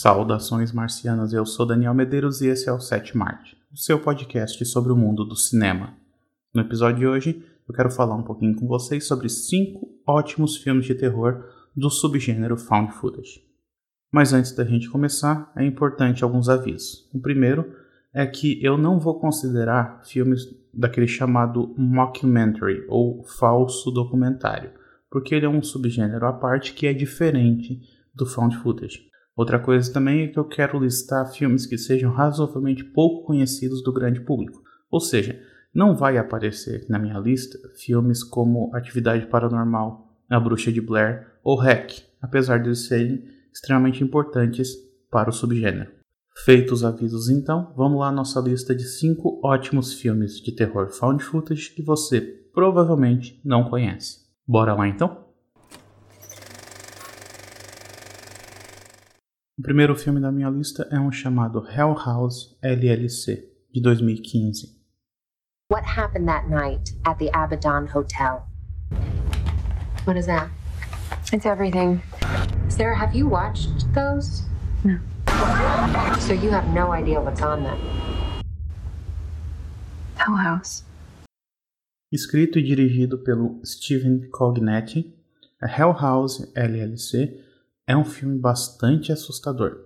Saudações marcianas, eu sou Daniel Medeiros e esse é o 7 Marte, o seu podcast sobre o mundo do cinema. No episódio de hoje, eu quero falar um pouquinho com vocês sobre cinco ótimos filmes de terror do subgênero Found Footage. Mas antes da gente começar, é importante alguns avisos. O primeiro é que eu não vou considerar filmes daquele chamado mockumentary ou falso documentário, porque ele é um subgênero à parte que é diferente do found footage. Outra coisa também é que eu quero listar filmes que sejam razoavelmente pouco conhecidos do grande público. Ou seja, não vai aparecer na minha lista filmes como Atividade Paranormal, A Bruxa de Blair ou Hack, apesar de serem extremamente importantes para o subgênero. Feitos os avisos então, vamos lá à nossa lista de 5 ótimos filmes de terror found footage que você provavelmente não conhece. Bora lá então? O primeiro filme da minha lista é um chamado Hell House LLC, de 2015. What happened that night at the Abaddon Hotel? What is that? It's everything. Sarah, have you watched those? No. So you have no idea what's on them. Hell House. Escrito e dirigido pelo Steven Cognetti, Hell House LLC é um filme bastante assustador.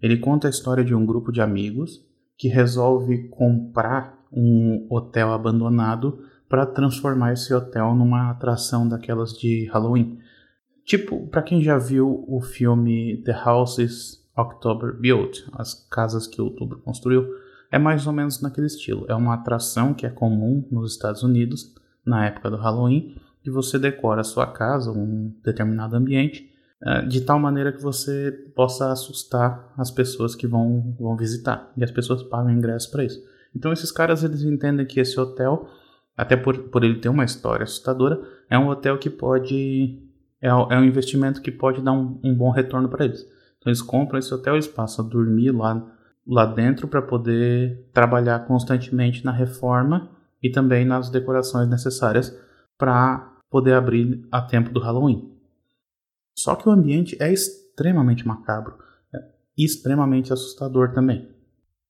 Ele conta a história de um grupo de amigos que resolve comprar um hotel abandonado para transformar esse hotel numa atração daquelas de Halloween. Tipo, para quem já viu o filme The Houses October Built, as casas que Outubro construiu, é mais ou menos naquele estilo. É uma atração que é comum nos Estados Unidos na época do Halloween, que você decora a sua casa, um determinado ambiente, de tal maneira que você possa assustar as pessoas que vão, vão visitar. E as pessoas pagam ingresso para isso. Então esses caras eles entendem que esse hotel, até por, por ele ter uma história assustadora, é um hotel que pode. É, é um investimento que pode dar um, um bom retorno para eles. Então eles compram esse hotel, eles passam a dormir lá, lá dentro para poder trabalhar constantemente na reforma e também nas decorações necessárias para poder abrir a tempo do Halloween. Só que o ambiente é extremamente macabro, é extremamente assustador também.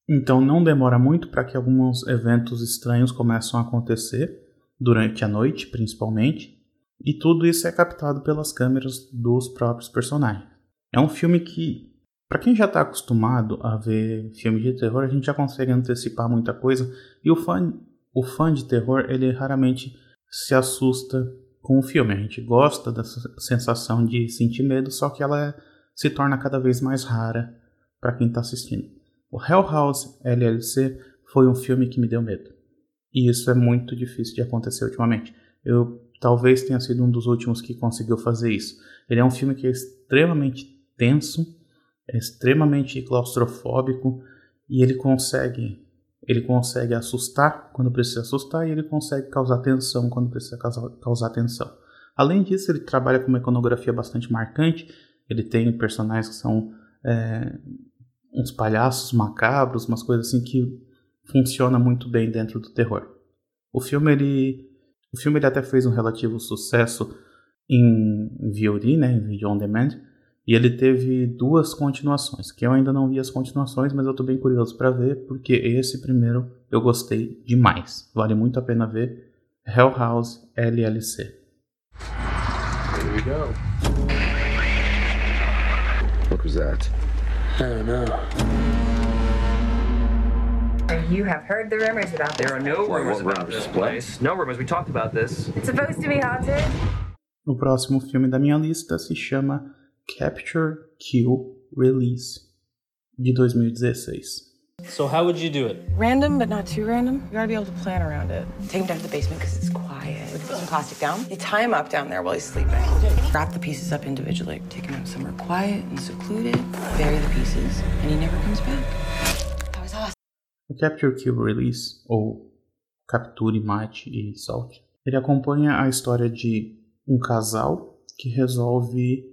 Então não demora muito para que alguns eventos estranhos começam a acontecer durante a noite, principalmente, e tudo isso é captado pelas câmeras dos próprios personagens. É um filme que, para quem já está acostumado a ver filme de terror, a gente já consegue antecipar muita coisa, e o fã, o fã de terror ele raramente se assusta com o filme. A gente gosta dessa sensação de sentir medo, só que ela é, se torna cada vez mais rara para quem está assistindo. O Hell House LLC foi um filme que me deu medo. E isso é muito difícil de acontecer ultimamente. Eu talvez tenha sido um dos últimos que conseguiu fazer isso. Ele é um filme que é extremamente tenso, é extremamente claustrofóbico e ele consegue ele consegue assustar quando precisa assustar e ele consegue causar tensão quando precisa causar, causar tensão. Além disso, ele trabalha com uma iconografia bastante marcante. Ele tem personagens que são é, uns palhaços macabros, umas coisas assim que funciona muito bem dentro do terror. O filme ele, o filme ele até fez um relativo sucesso em VOD, né, em Video On Demand, e ele teve duas continuações, que eu ainda não vi as continuações, mas eu tô bem curioso para ver, porque esse primeiro eu gostei demais. Vale muito a pena ver. Hell House LLC. Here we go. What was that? I don't know. You have heard the rumors about this. There are no rumors What about rumors? this place. No rumors. We talked about this. It's supposed to be haunted. O próximo filme da minha lista se chama Capture, Kill, Release, de 2016. So how would you do it? Random, but not too random. You gotta be able to plan around it. Take him down to the basement because it's quiet. Put some plastic down. You tie him up down there while he's sleeping. Wrap the pieces up individually. Take him out somewhere quiet and secluded. Bury the pieces, and he never comes back. That was awesome. O Capture, Kill, Release, ou Capture, Mate e Solte, ele acompanha a história de um casal que resolve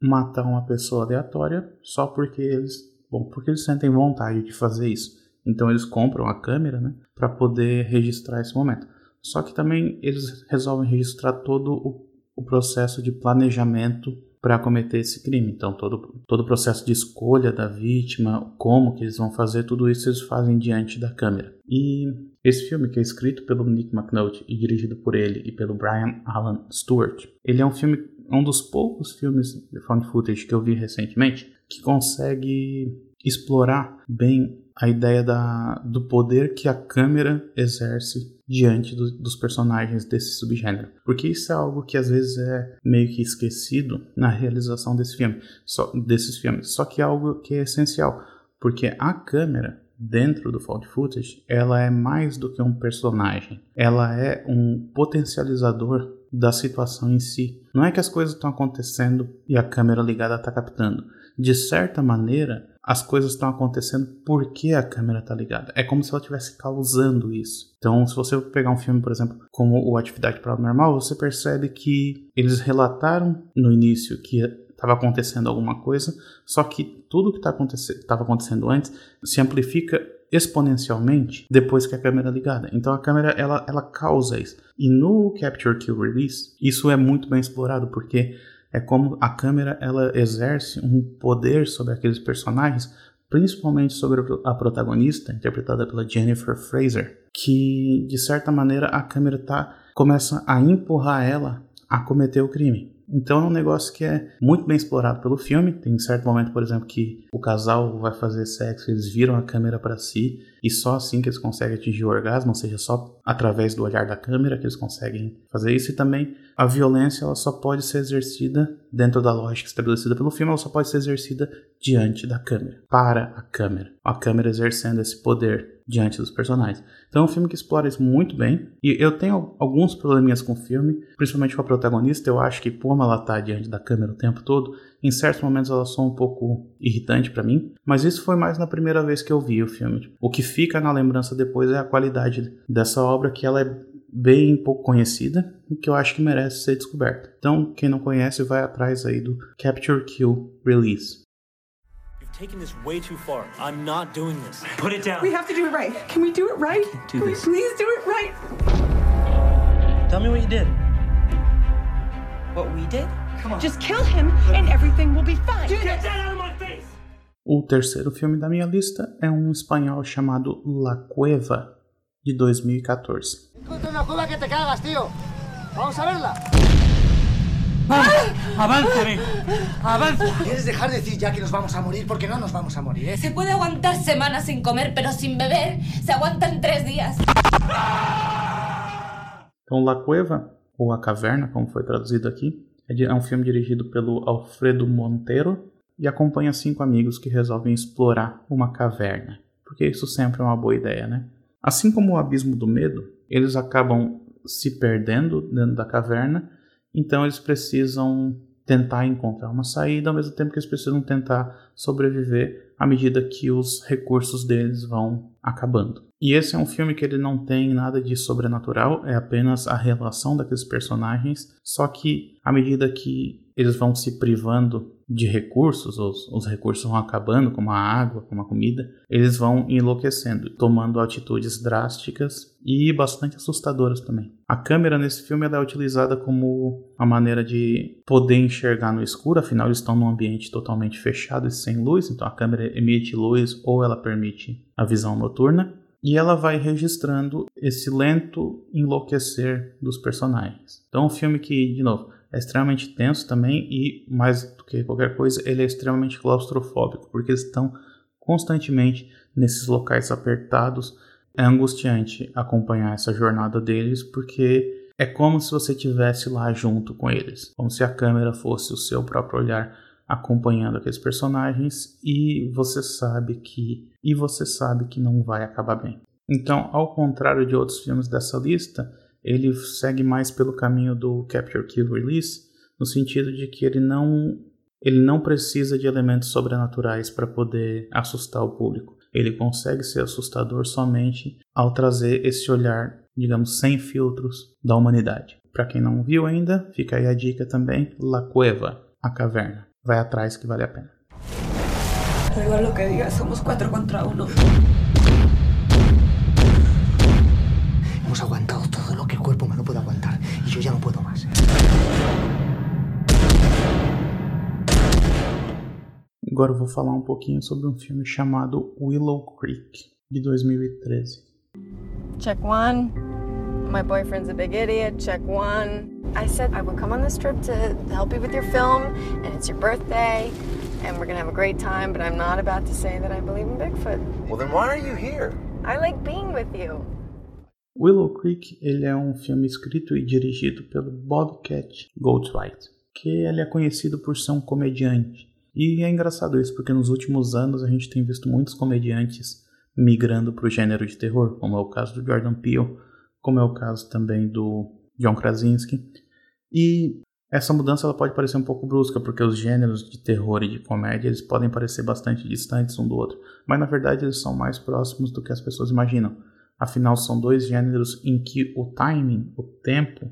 matar uma pessoa aleatória só porque eles, bom, porque eles sentem vontade de fazer isso. Então eles compram a câmera, né, para poder registrar esse momento. Só que também eles resolvem registrar todo o, o processo de planejamento para cometer esse crime. Então, todo, todo o processo de escolha da vítima, como que eles vão fazer, tudo isso eles fazem diante da câmera. E esse filme, que é escrito pelo Nick McNulty e dirigido por ele e pelo Brian Alan Stewart, ele é um filme, um dos poucos filmes de found footage que eu vi recentemente que consegue explorar bem a ideia da, do poder que a câmera exerce diante do, dos personagens desse subgênero. Porque isso é algo que às vezes é meio que esquecido na realização desse filme, só, desses filmes. Só que é algo que é essencial, porque a câmera dentro do found footage, ela é mais do que um personagem. Ela é um potencializador da situação em si. Não é que as coisas estão acontecendo e a câmera ligada está captando. De certa maneira, as coisas estão acontecendo porque a câmera está ligada. É como se ela estivesse causando isso. Então, se você pegar um filme, por exemplo, como o Atividade Paranormal, você percebe que eles relataram no início que estava acontecendo alguma coisa, só que tudo que estava tá acontecendo, acontecendo antes se amplifica exponencialmente depois que a câmera é ligada. Então a câmera ela, ela causa isso. E no Capture Kill Release, isso é muito bem explorado porque é como a câmera ela exerce um poder sobre aqueles personagens, principalmente sobre a protagonista, interpretada pela Jennifer Fraser, que de certa maneira a câmera tá começa a empurrar ela a cometer o crime. Então é um negócio que é muito bem explorado pelo filme. Tem certo momento, por exemplo, que o casal vai fazer sexo, eles viram a câmera para si e só assim que eles conseguem atingir o orgasmo, ou seja, só através do olhar da câmera que eles conseguem fazer isso. E também a violência ela só pode ser exercida dentro da lógica estabelecida pelo filme, ela só pode ser exercida diante da câmera, para a câmera. A câmera exercendo esse poder diante dos personagens. Então é um filme que explora isso muito bem. E eu tenho alguns probleminhas com o filme, principalmente com a protagonista. Eu acho que como ela tá diante da câmera o tempo todo, em certos momentos ela soa um pouco irritante para mim. Mas isso foi mais na primeira vez que eu vi o filme. O que fica na lembrança depois é a qualidade dessa obra, que ela é bem pouco conhecida e que eu acho que merece ser descoberta. Então, quem não conhece, vai atrás aí do Capture Kill Release. taking this way too far. I'm not doing this. Put it down. We have to do it right. Can we do it right? do Can this. we please do it right? Tell me what you did. What we did? Just kill him and everything will be fine. Get that out of my face! O terceiro filme da minha lista é um espanhol chamado La Cueva, de 2014. Encuentro una cueva que te cagas, tío. Vamos a verla. ¡Avanza, ven! ¡Avanza! ¿Quieres dejar de decir ya que nos vamos a morir? Porque no nos vamos a morir, ¿eh? Se puede aguantar semanas sin comer, pero sin beber se aguantan tres días. Então, La Cueva, ou A Caverna, como foi traduzido aqui, é, é um filme dirigido pelo Alfredo Monteiro e acompanha cinco amigos que resolvem explorar uma caverna. Porque isso sempre é uma boa ideia, né? Assim como o Abismo do Medo, eles acabam se perdendo dentro da caverna, então eles precisam tentar encontrar uma saída, ao mesmo tempo que eles precisam tentar sobreviver à medida que os recursos deles vão acabando. E esse é um filme que ele não tem nada de sobrenatural, é apenas a relação daqueles personagens, só que à medida que eles vão se privando de recursos, os, os recursos vão acabando, como a água, como a comida, eles vão enlouquecendo, tomando atitudes drásticas e bastante assustadoras também. A câmera nesse filme é utilizada como uma maneira de poder enxergar no escuro, afinal eles estão num ambiente totalmente fechado e sem luz, então a câmera emite luz ou ela permite a visão noturna. E ela vai registrando esse lento enlouquecer dos personagens. Então, um filme que, de novo, é extremamente tenso também e, mais do que qualquer coisa, ele é extremamente claustrofóbico, porque eles estão constantemente nesses locais apertados. É angustiante acompanhar essa jornada deles, porque é como se você estivesse lá junto com eles, como se a câmera fosse o seu próprio olhar acompanhando aqueles personagens e você sabe que e você sabe que não vai acabar bem. Então, ao contrário de outros filmes dessa lista, ele segue mais pelo caminho do Capture Kill Release, no sentido de que ele não ele não precisa de elementos sobrenaturais para poder assustar o público. Ele consegue ser assustador somente ao trazer esse olhar, digamos, sem filtros da humanidade. Para quem não viu ainda, fica aí a dica também: La Cueva, a caverna. Vai atrás que vale a pena. Da igual lo que digas, somos cuatro contra uno. Hemos aguantado todo lo que el cuerpo humano puede aguantar. Y yo ya no puedo más. Agora eu vou falar um pouquinho sobre um filme chamado Willow Creek, de 2013. Check one. My boyfriend's a big idiot. Check one. I said I would come on this trip to help you with your film, and it's your birthday, and we're gonna have a great time, but I'm not about to say that I believe in Bigfoot. Well, then why are you here? I like being with you. Willow Creek ele é um filme escrito e dirigido pelo Bobcat Goldthwait, que ele é conhecido por ser um comediante. E é engraçado isso, porque nos últimos anos a gente tem visto muitos comediantes migrando para o gênero de terror, como é o caso do Jordan Peele, como é o caso também do John Krasinski. E essa mudança ela pode parecer um pouco brusca, porque os gêneros de terror e de comédia eles podem parecer bastante distantes um do outro, mas na verdade eles são mais próximos do que as pessoas imaginam. Afinal, são dois gêneros em que o timing, o tempo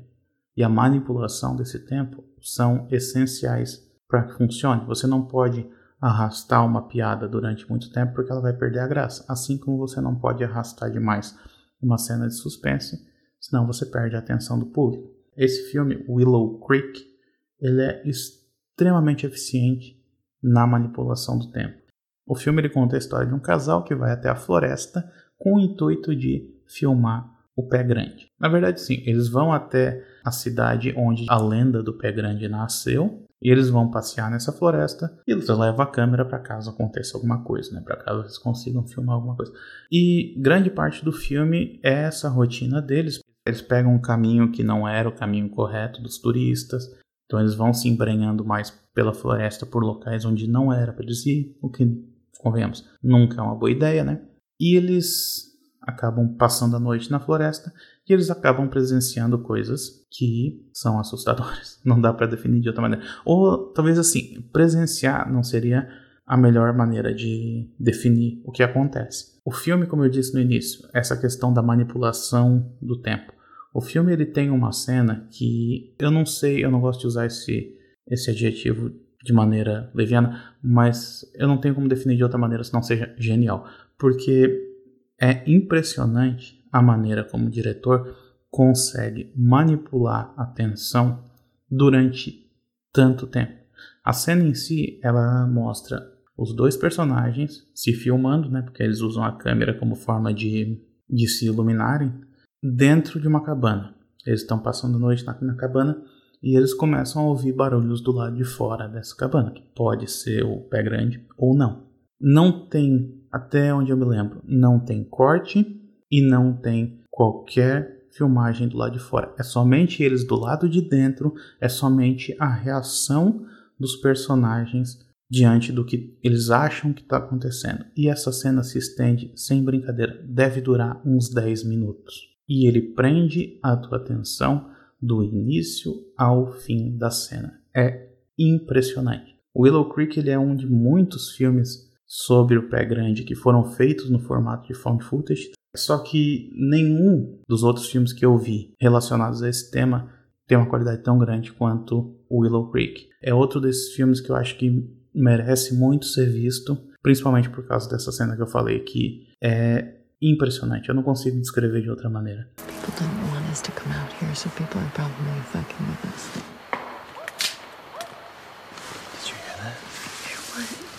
e a manipulação desse tempo são essenciais para que funcione. Você não pode arrastar uma piada durante muito tempo porque ela vai perder a graça, assim como você não pode arrastar demais uma cena de suspense, senão você perde a atenção do público. Esse filme, Willow Creek, ele é extremamente eficiente na manipulação do tempo. O filme ele conta a história de um casal que vai até a floresta com o intuito de filmar o pé grande. Na verdade, sim, eles vão até a cidade onde a lenda do pé grande nasceu e eles vão passear nessa floresta e eles levam a câmera para caso aconteça alguma coisa, né? Para caso eles consigam filmar alguma coisa. E grande parte do filme é essa rotina deles. Eles pegam um caminho que não era o caminho correto dos turistas, então eles vão se embrenhando mais pela floresta por locais onde não era para eles ir, o que, convenhamos, nunca é uma boa ideia, né? E eles acabam passando a noite na floresta e eles acabam presenciando coisas que são assustadoras. Não dá para definir de outra maneira. Ou talvez assim, presenciar não seria a melhor maneira de definir o que acontece. O filme, como eu disse no início, essa questão da manipulação do tempo. O filme ele tem uma cena que eu não sei, eu não gosto de usar esse esse adjetivo de maneira leviana, mas eu não tenho como definir de outra maneira se não seja genial porque é impressionante a maneira como o diretor consegue manipular a tensão durante tanto tempo. A cena em si, ela mostra os dois personagens se filmando, né, porque eles usam a câmera como forma de, de se iluminarem, dentro de uma cabana. Eles estão passando a noite na, na cabana e eles começam a ouvir barulhos do lado de fora dessa cabana, que pode ser o pé grande ou não. Não tem até onde eu me lembro, não tem corte e não tem qualquer filmagem do lado de fora. É somente eles do lado de dentro, é somente a reação dos personagens diante do que eles acham que está acontecendo. E essa cena se estende, sem brincadeira, deve durar uns 10 minutos. E ele prende a tua atenção do início ao fim da cena. É impressionante. Willow Creek ele é um de muitos filmes sobre o pé grande que foram feitos no formato de found footage. Só que nenhum dos outros filmes que eu vi relacionados a esse tema tem uma qualidade tão grande quanto Willow Creek. É outro desses filmes que eu acho que merece muito ser visto, principalmente por causa dessa cena que eu falei que é impressionante. Eu não consigo descrever de outra maneira. People want us to come out here, so people are probably fucking with us. Did you hear that? Hear what?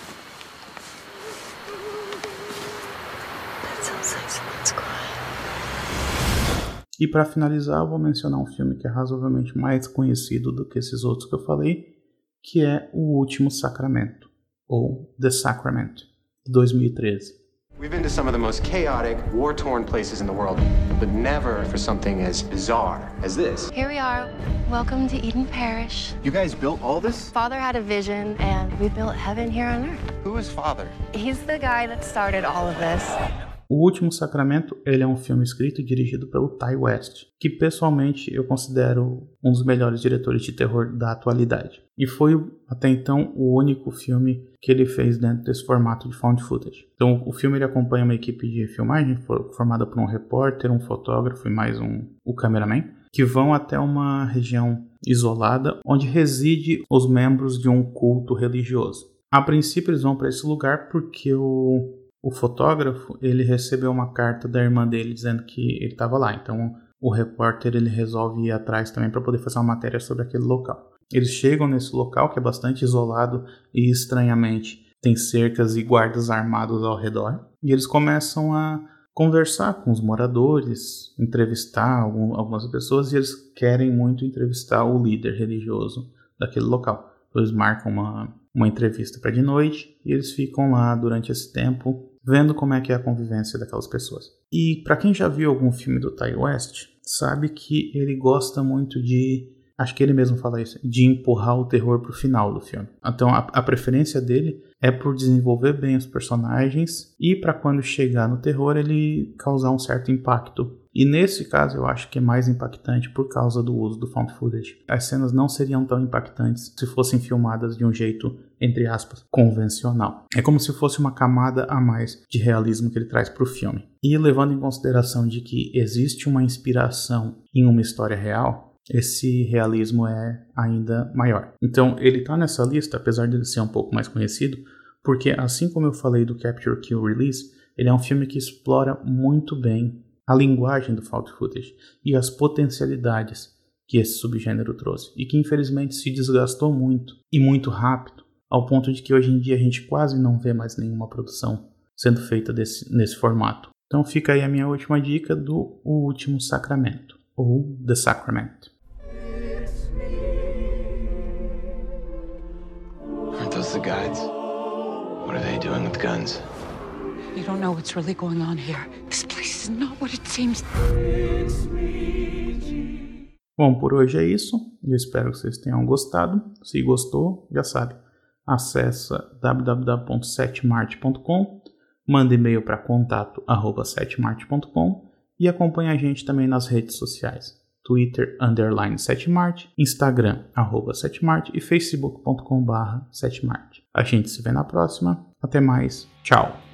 E para finalizar, eu vou mencionar um filme que é razoavelmente mais conhecido do que esses outros que eu falei, que é O Último Sacramento, ou The Sacrament, de 2013. We've been to some of the most chaotic, war-torn places in the world, but never for something as bizarre as this. Here we are. Welcome to Eden Parish. You guys built all this? Father had a vision, and we built heaven here on earth. Who is Father? He's the guy that started all of this. O Último Sacramento ele é um filme escrito e dirigido pelo Ty West, que pessoalmente eu considero um dos melhores diretores de terror da atualidade. E foi até então o único filme que ele fez dentro desse formato de found footage. Então o filme ele acompanha uma equipe de filmagem formada por um repórter, um fotógrafo e mais um o cameraman, que vão até uma região isolada onde reside os membros de um culto religioso. A princípio eles vão para esse lugar porque o o fotógrafo ele recebeu uma carta da irmã dele dizendo que ele estava lá. Então o repórter ele resolve ir atrás também para poder fazer uma matéria sobre aquele local. Eles chegam nesse local que é bastante isolado e estranhamente tem cercas e guardas armados ao redor. E eles começam a conversar com os moradores, entrevistar algum, algumas pessoas e eles querem muito entrevistar o líder religioso daquele local. Eles marcam uma, uma entrevista para de noite e eles ficam lá durante esse tempo vendo como é que é a convivência daquelas pessoas. E para quem já viu algum filme do Ty West, sabe que ele gosta muito de acho que ele mesmo fala isso, de empurrar o terror pro final do filme. Então a, a preferência dele é por desenvolver bem os personagens e para quando chegar no terror ele causar um certo impacto. E nesse caso eu acho que é mais impactante por causa do uso do found footage. As cenas não seriam tão impactantes se fossem filmadas de um jeito, entre aspas, convencional. É como se fosse uma camada a mais de realismo que ele traz para o filme. E levando em consideração de que existe uma inspiração em uma história real, esse realismo é ainda maior. Então, ele está nessa lista, apesar de ele ser um pouco mais conhecido, porque assim como eu falei do Capture Kill Release, ele é um filme que explora muito bem a linguagem do found footage e as potencialidades que esse subgênero trouxe e que infelizmente se desgastou muito e muito rápido, ao ponto de que hoje em dia a gente quase não vê mais nenhuma produção sendo feita desse, nesse formato. Então fica aí a minha última dica do O Último Sacramento, ou The Sacrament. Aren't those the guides? What are they doing with guns? You don't know what's really going on here. This place is not what it seems. Bom, por hoje é isso. Eu espero que vocês tenham gostado. Se gostou, já sabe, acessa www.setmart.com, manda e-mail para contato@setmart.com e acompanha a gente também nas redes sociais. Twitter, underline Setmart, Instagram, arroba Setmart e facebook.com barra Setmart. A gente se vê na próxima. Até mais. Tchau.